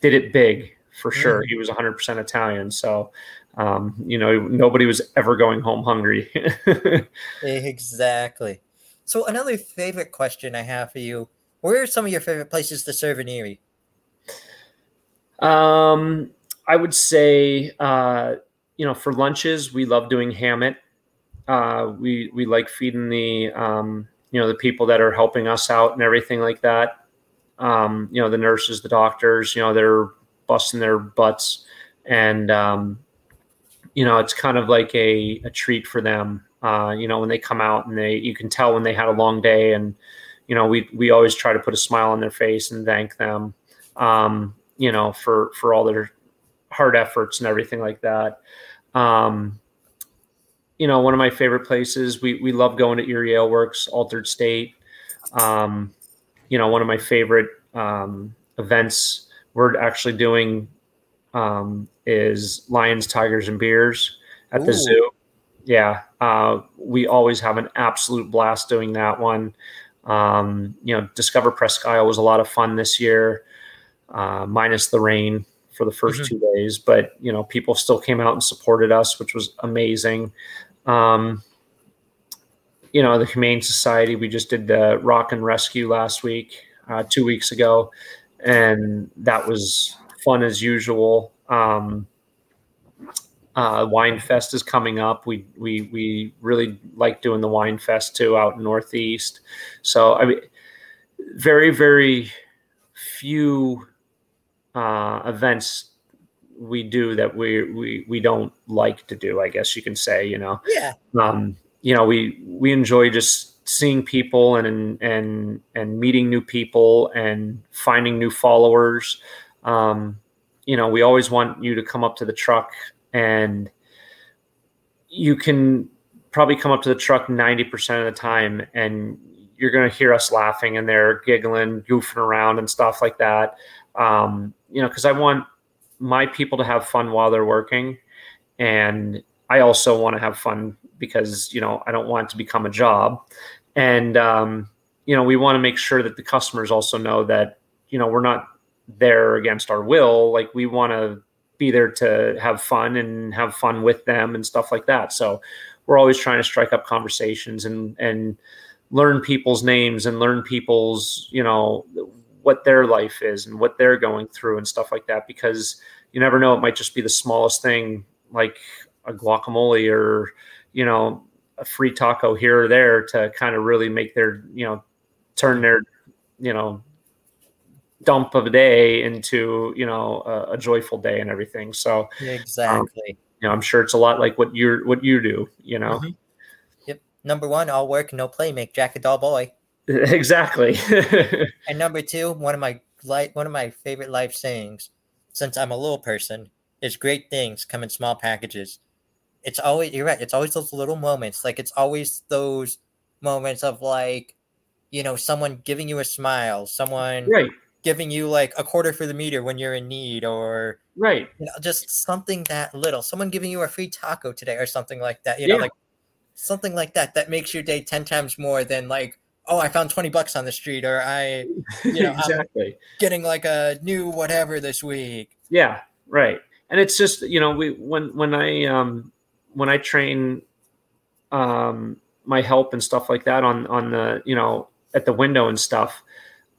did it big for sure. He was 100 percent Italian, so. Um, you know, nobody was ever going home hungry. *laughs* exactly. So another favorite question I have for you: Where are some of your favorite places to serve in Erie? Um, I would say, uh, you know, for lunches, we love doing Hamot. Uh, we we like feeding the um, you know the people that are helping us out and everything like that. Um, you know, the nurses, the doctors. You know, they're busting their butts, and um, you know, it's kind of like a, a treat for them. Uh, you know, when they come out and they, you can tell when they had a long day, and you know, we we always try to put a smile on their face and thank them. Um, you know, for for all their hard efforts and everything like that. Um, you know, one of my favorite places. We we love going to Erie Ale Works, Altered State. Um, you know, one of my favorite um, events we're actually doing um, is Lions, Tigers, and bears at the zoo. Yeah, uh, we always have an absolute blast doing that one. Um, you know, Discover Presque Isle was a lot of fun this year, uh, minus the rain for the 1st Mhm. two days. But you know, people still came out and supported us, which was amazing. Um, you know, the Humane Society. We just did the Rock and Rescue last week, uh, two weeks ago, and that was fun as usual. Um, uh, Wine Fest is coming up. We we we really like doing the Wine Fest too out in Northeast. So I mean, very very few uh, events we do that we we we don't like to do. I guess you can say. You know, Yeah. um, you know, we we enjoy just seeing people and and and meeting new people and finding new followers. Um, you know, we always want you to come up to the truck and you can probably come up to the truck 90% of the time and you're going to hear us laughing and they're giggling, goofing around and stuff like that. Um, you know, because I want my people to have fun while they're working. And I also want to have fun because, you know, I don't want it to become a job. And, um, you know, we want to make sure that the customers also know that, you know, we're not there against our will. Like we want to be there to have fun and have fun with them and stuff like that. So we're always trying to strike up conversations and, and learn people's names and learn people's, you know, what their life is and what they're going through and stuff like that because you never know it might just be the smallest thing like a guacamole or you know a free taco here or there to kind of really make their you know turn their you know dump of a day into you know a, a joyful day and everything so Exactly. you know i'm sure it's a lot like what you're what you do you know Mhm. Yep. Number one, all work, no play, make Jack a dull boy. *laughs* exactly *laughs* And number two, one of my life, one of my favorite life sayings, since I'm a little person, is great things come in small packages. It's always you're right. It's always those little moments. Like it's always those moments of like, you know, someone giving you a smile, someone right giving you like a quarter for the meter when you're in need, or right you know, just something that little. Someone giving you a free taco today, or something like that. You know, like something like that that makes your day ten times more than like, oh, I found twenty bucks on the street, or I know, *laughs* I'm- exactly getting like a new whatever this week. Yeah, right. And it's just you know we when when I um when I train um my help and stuff like that on on the you know at the window and stuff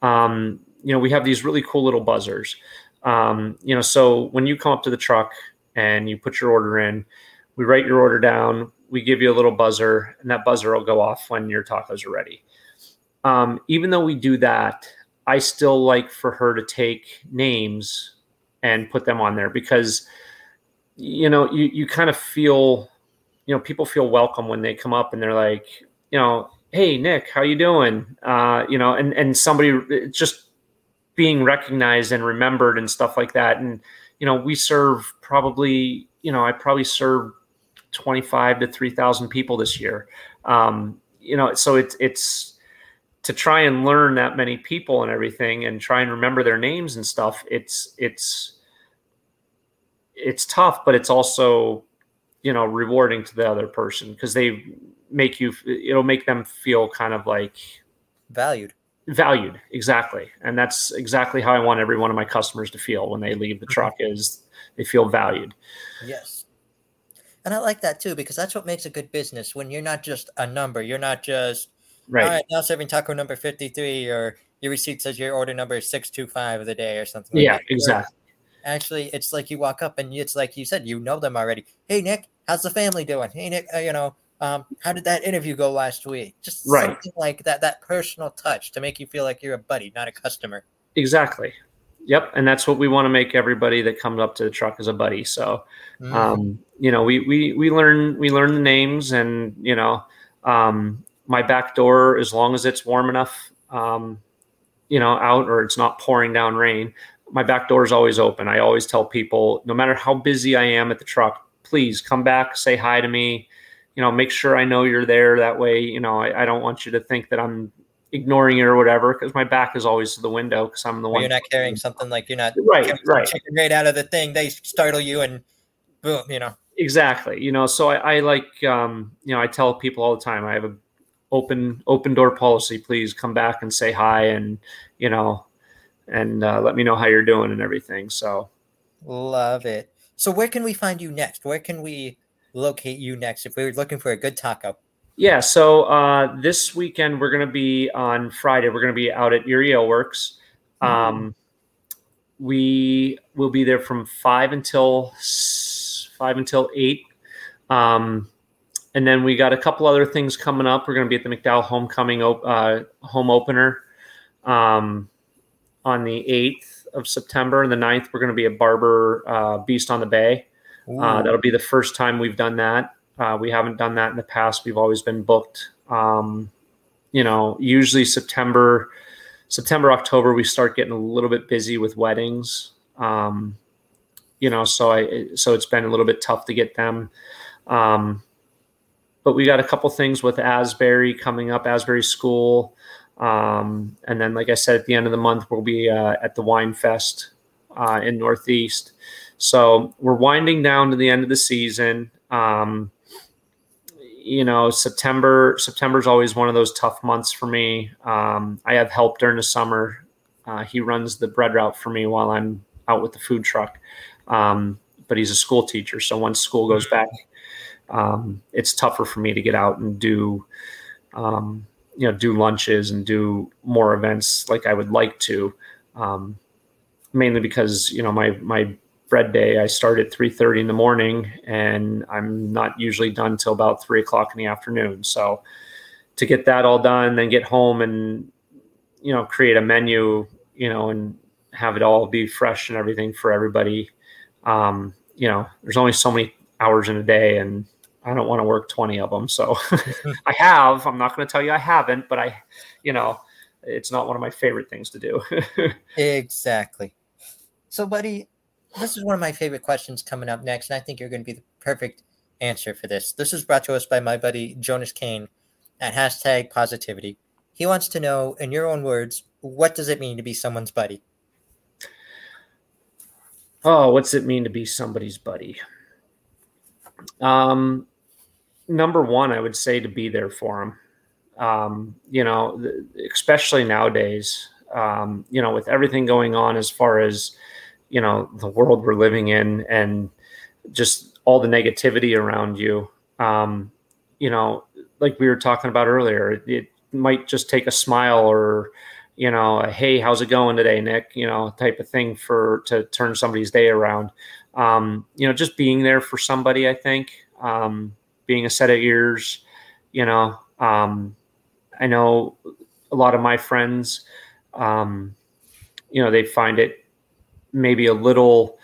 um you know we have these really cool little buzzers. Um you know so when you come up to the truck and you put your order in we write your order down we give you a little buzzer and that buzzer will go off when your tacos are ready. Um, even though we do that i still like for her to take names and put them on there because you know you, you kind of feel you know people feel welcome when they come up and they're like you know hey nick how you doing? Uh, you know and and somebody just being recognized and remembered and stuff like that and you know we serve probably you know i probably serve 25 to 3000 people this year um, you know so it's it's to try and learn that many people and everything and try and remember their names and stuff, it's it's it's tough, but it's also you know rewarding to the other person because they make you it'll make them feel kind of like Valued. Valued exactly and that's exactly how i want every one of my customers to feel when they leave the truck is they feel valued Yes. And I like that too because that's what makes a good business when you're not just a number. You're not just right all right now serving taco number 53 or your receipt says your order number is 625 of the day or something like yeah that. Exactly Actually, it's like you walk up and it's like you said, you know them already. Hey, Nick, how's the family doing? Hey, Nick, uh, you know, um, how did that interview go last week? Just Right. something like that, that personal touch to make you feel like you're a buddy, not a customer. exactly yep and that's what we want to make everybody that comes up to the truck as a buddy so Mhm. um, you know we, we we learn we learn the names and you know um, my back door as long as it's warm enough um, you know out or it's not pouring down rain my back door is always open i always tell people no matter how busy i am at the truck please come back say hi to me you know make sure i know you're there that way you know i, I don't want you to think that i'm ignoring you or whatever because my back is always to the window because i'm the Or one you're not carrying something like you're not right right chicken right out of the thing. They startle you and boom, you know. exactly you know so I, I like um you know i tell people all the time i have a open open door policy please come back and say hi and you know and uh, let me know how you're doing and everything so Love it. So where can we find you next? Where can we locate you next if we were looking for a good taco? yeah so uh this weekend we're going to be on friday we're going to be out at erie Ale works. Um we will be there from five until five until eight. Um and then we got a couple other things coming up. We're going to be at the mcdowell homecoming uh, home opener um on the 8th of september. And the 9th we're going to be at barber uh, beast on the bay uh, that'll be the first time we've done that. Uh, we haven't done that in the past. We've always been booked. Um, you know, usually September, September, October, we start getting a little bit busy with weddings. Um, you know, so I so it's been a little bit tough to get them. Um, but we got a couple things with Asbury coming up, Asbury School, um, and then like I said, at the end of the month, we'll be uh, at the Wine Fest uh, in Northeast. So we're winding down to the end of the season. Um, you know, September September is always one of those tough months for me. Um, I have help during the summer. Uh, he runs the bread route for me while I'm out with the food truck. Um, but he's a school teacher, so once school goes back, um, it's tougher for me to get out and do, um, you know, do lunches and do more events like I would like to. Um, mainly because you know my my bread day i start at 3.30 in the morning and i'm not usually done till about 3 o'clock in the afternoon. So to get that all done then get home and you know create a menu you know and have it all be fresh and everything for everybody. Um, you know there's only so many hours in a day and i don't want to work 20 of them so *laughs* *laughs* i have. I'm not going to tell you i haven't but i you know it's not one of my favorite things to do. *laughs* Exactly. So, buddy, this is one of my favorite questions coming up next, and I think you're going to be the perfect answer for this. This is brought to us by my buddy Jonas Kane at hashtag positivity. He wants to know, in your own words, what does it mean to be someone's buddy? Oh, what's it mean to be somebody's buddy? Um, number one, I would say to be there for them. Um, you know, especially nowadays, um, you know, with everything going on as far as, you know, the world we're living in and just all the negativity around you. Um, you know, like we were talking about earlier, it, might just take a smile or, you know, a, hey, how's it going today, Nick? You know, type of thing for to turn somebody's day around. Um, you know, just being there for somebody, I think, um, being a set of ears, you know, um, I know a lot of my friends, um, you know, they find it maybe a little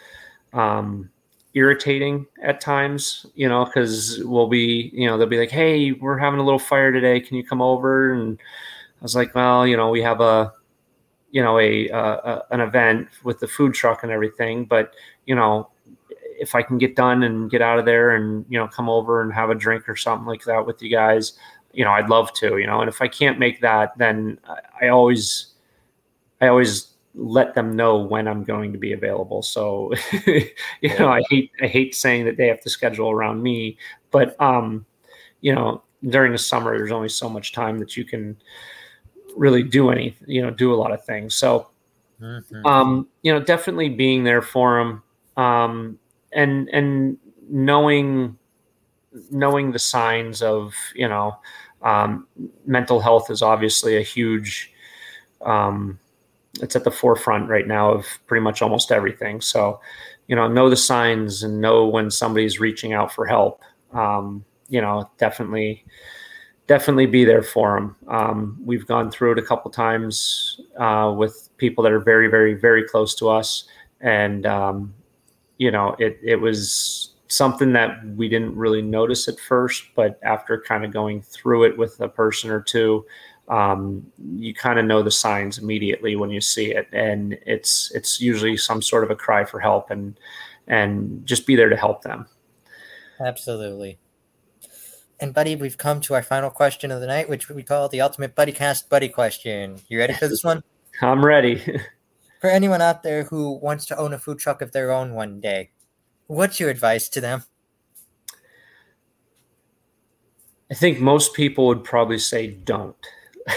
um, irritating at times, you know, because we'll be, you know, they'll be like, hey, we're having a little fire today. Can you come over? And I was like, well, you know, we have a, you know, a, a an event with the food truck and everything, but you know, if I can get done and get out of there and you know come over and have a drink or something like that with you guys, you know, I'd love to, you know, and if I can't make that, then I always, I always let them know when I'm going to be available. So, *laughs* you know, I hate, I hate saying that they have to schedule around me, but, um, you know, during the summer, there's only so much time that you can really do any, you know, do a lot of things. So, mm-hmm. um, you know, definitely being there for them, um, and, and knowing, knowing the signs of, you know, um, mental health is obviously a huge, um, it's at the forefront right now of pretty much almost everything. So, you know, know the signs and know when somebody's reaching out for help. Um, you know, definitely, definitely be there for them. Um, we've gone through it a couple times uh, with people that are very, very, very close to us, and um, you know, it it was something that we didn't really notice at first, but after kind of going through it with a person or two, um, you kind of know the signs immediately when you see it, and it's it's usually some sort of a cry for help, and and just be there to help them. Absolutely. And buddy, we've come to our final question of the night, which we call the ultimate buddy cast buddy question. You ready for this one? *laughs* I'm ready. *laughs* for anyone out there who wants to own a food truck of their own one day, what's your advice to them? I think most people would probably say don't.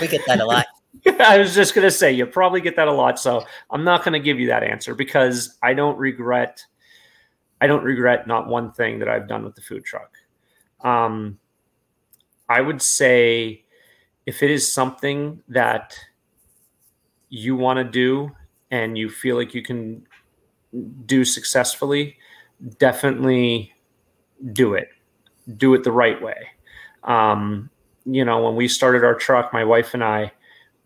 We get that a lot. *laughs* I was just going to say, you probably get that a lot. So I'm not going to give you that answer because I don't regret, I don't regret not one thing that I've done with the food truck. Um, I would say if it is something that you want to do and you feel like you can do successfully, definitely do it. Do it the right way. Um, you know, when we started our truck, my wife and I,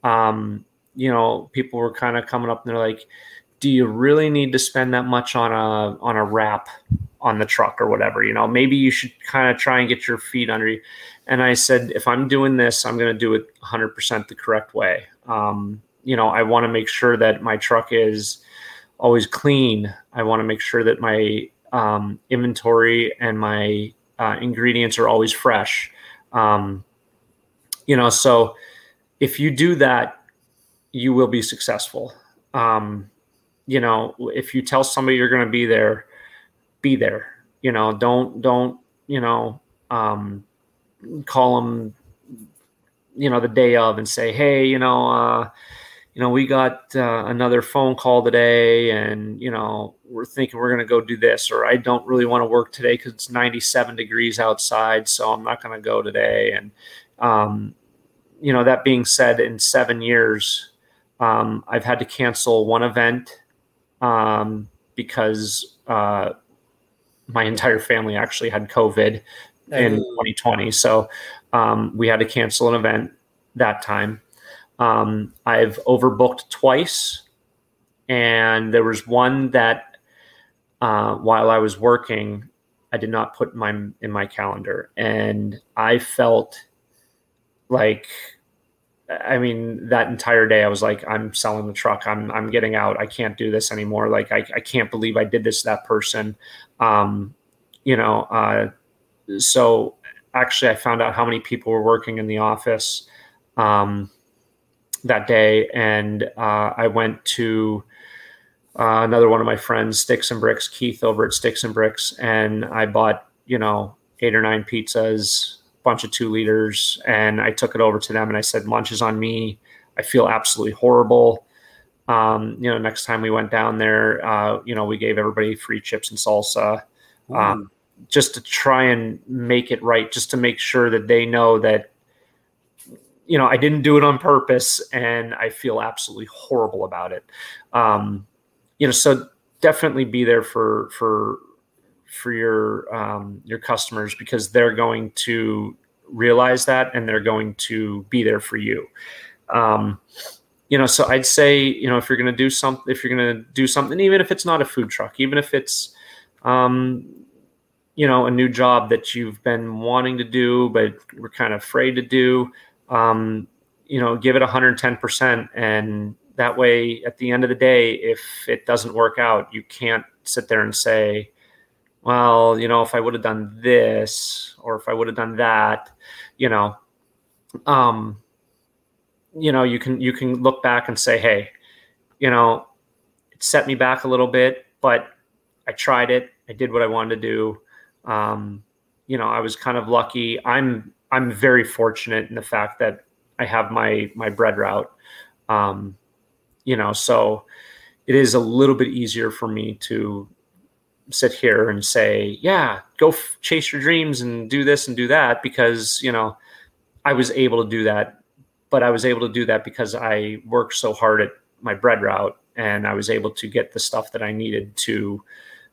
um, you know, people were kind of coming up and they're like, "Do you really need to spend that much on a on a wrap on the truck or whatever? You know, maybe you should kind of try and get your feet under you." And I said, "If I'm doing this, I'm going to do it 100% the correct way. Um, you know, I want to make sure that my truck is always clean. I want to make sure that my um, inventory and my uh, ingredients are always fresh." Um, you know so if you do that you will be successful. Um, you know if you tell somebody you're going to be there be there. You know don't don't you know um, call them you know the day of and say hey you know uh, you know we got uh, another phone call today and you know we're thinking we're going to go do this or i don't really want to work today because it's 97 degrees outside so i'm not going to go today and um, you know, that being said, in seven years, um, I've had to cancel one event um, because uh, my entire family actually had COVID in 2020. So um, we had to cancel an event that time. Um, I've overbooked twice, and there was one that uh, while I was working, I did not put my in my calendar, and I felt like I mean, that entire day I was like, I'm selling the truck. I'm I'm getting out. I can't do this anymore. Like I, I can't believe I did this to that person. Um, you know, uh, so actually I found out how many people were working in the office um, that day, and uh, I went to uh, another one of my friends, Sticks and Bricks, Keith over at Sticks and Bricks, and I bought, you know, eight or nine pizzas, bunch of two liters and I took it over to them and I said, lunch is on me. I feel absolutely horrible. Um, you know, next time we went down there, uh, you know, we gave everybody free chips and salsa, um, just to try and make it right, just to make sure that they know that, you know, I didn't do it on purpose and I feel absolutely horrible about it. Um, you know, so definitely be there for, for, for your um, your customers because they're going to realize that and they're going to be there for you. Um, you know, so I'd say you know if you're going to do something, if you're going to do something, even if it's not a food truck, even if it's um, you know a new job that you've been wanting to do but we're kind of afraid to do, um, you know, give it 110 percent and that way at the end of the day if it doesn't work out you can't sit there and say well, you know, if I would have done this or if I would have done that, you know, um, you know, you can you can look back and say, hey, you know, it set me back a little bit, but I tried it. I did what I wanted to do. Um, you know, I was kind of lucky. I'm I'm very fortunate in the fact that I have my my bread route. Um, you know, so it is a little bit easier for me to sit here and say, yeah, go f- chase your dreams and do this and do that because, you know, I was able to do that, but I was able to do that because I worked so hard at my bread route and I was able to get the stuff that I needed to,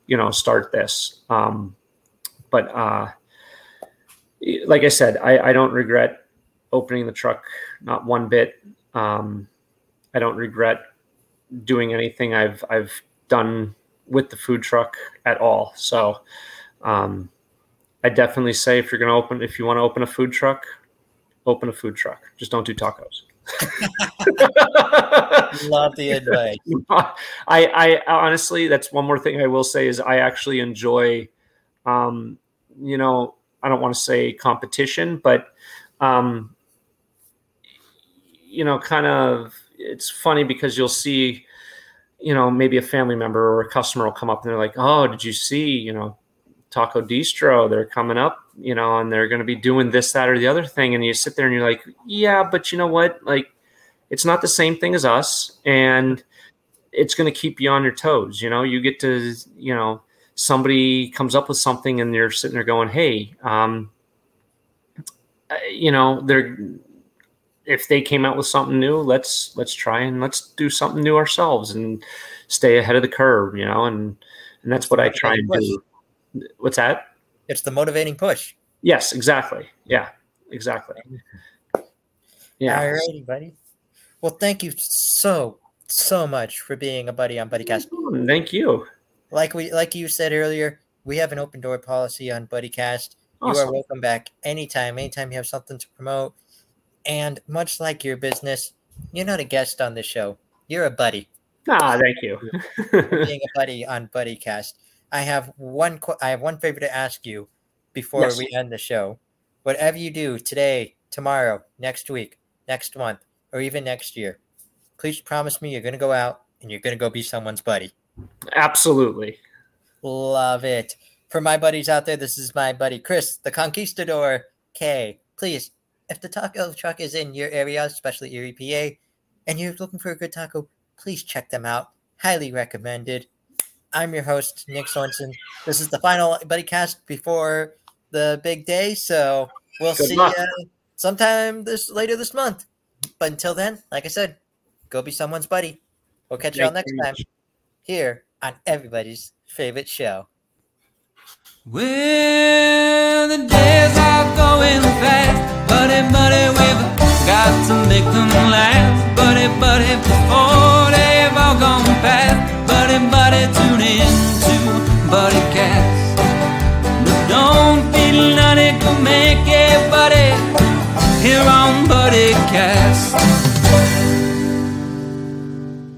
you know, start this. Um, but, uh, like I said, I, I don't regret opening the truck, not one bit. Um, I don't regret doing anything I've I've done with the food truck at all. So um, I definitely say if you're going to open, if you want to open a food truck, open a food truck. Just don't do tacos. *laughs* Love the advice. *laughs* I, I honestly, that's one more thing I will say is I actually enjoy, um, you know, I don't want to say competition, but, um, you know, kind of, it's funny because you'll see, you know, maybe a family member or a customer will come up and they're like, "Oh, did you see, you know, Taco Distro? They're coming up, you know, and they're going to be doing this, that, or the other thing." And you sit there and you're like, "Yeah, but you know what? Like, it's not the same thing as us, and it's going to keep you on your toes. You know, you get to, you know, somebody comes up with something and you're sitting there going, "Hey, um, you know, they're if they came out with something new, let's let's try and let's do something new ourselves and stay ahead of the curve, you know, and and that's what I try and push. do. What's that? It's the motivating push. Yes, exactly. Yeah, exactly. Yeah. All righty, buddy. Well, thank you so so much for being a buddy on BuddyCast. Mm-hmm. Thank you. Like we like you said earlier, we have an open door policy on BuddyCast. Awesome. You are welcome back anytime. Anytime you have something to promote, and much like your business, you're not a guest on the show. You're a buddy. Ah, thank you. being a buddy on BuddyCast. I have one. I have one favor to ask you before yes. we end the show. Whatever you do today, tomorrow, next week, next month, or even next year, please promise me you're going to go out and you're going to go be someone's buddy. Absolutely. Love it. For my buddies out there, this is my buddy Chris, the Conquistador K. Please if the taco truck is in your area, especially Erie, PA, and you're looking for a good taco, please check them out. Highly recommended. I'm your host, Nick Sorensen. This is the final buddy cast before the big day, so we'll good see you sometime this later this month. But until then, like I said, go be someone's buddy. We'll catch you all next time here on everybody's favorite show. Well, the days are going fast. Buddy, buddy, we've got to make them last. Buddy, buddy, before they've all gone past. Buddy, buddy, tune in to Buddy Cast. But don't feel none, go make it, buddy, here on Buddy Cast.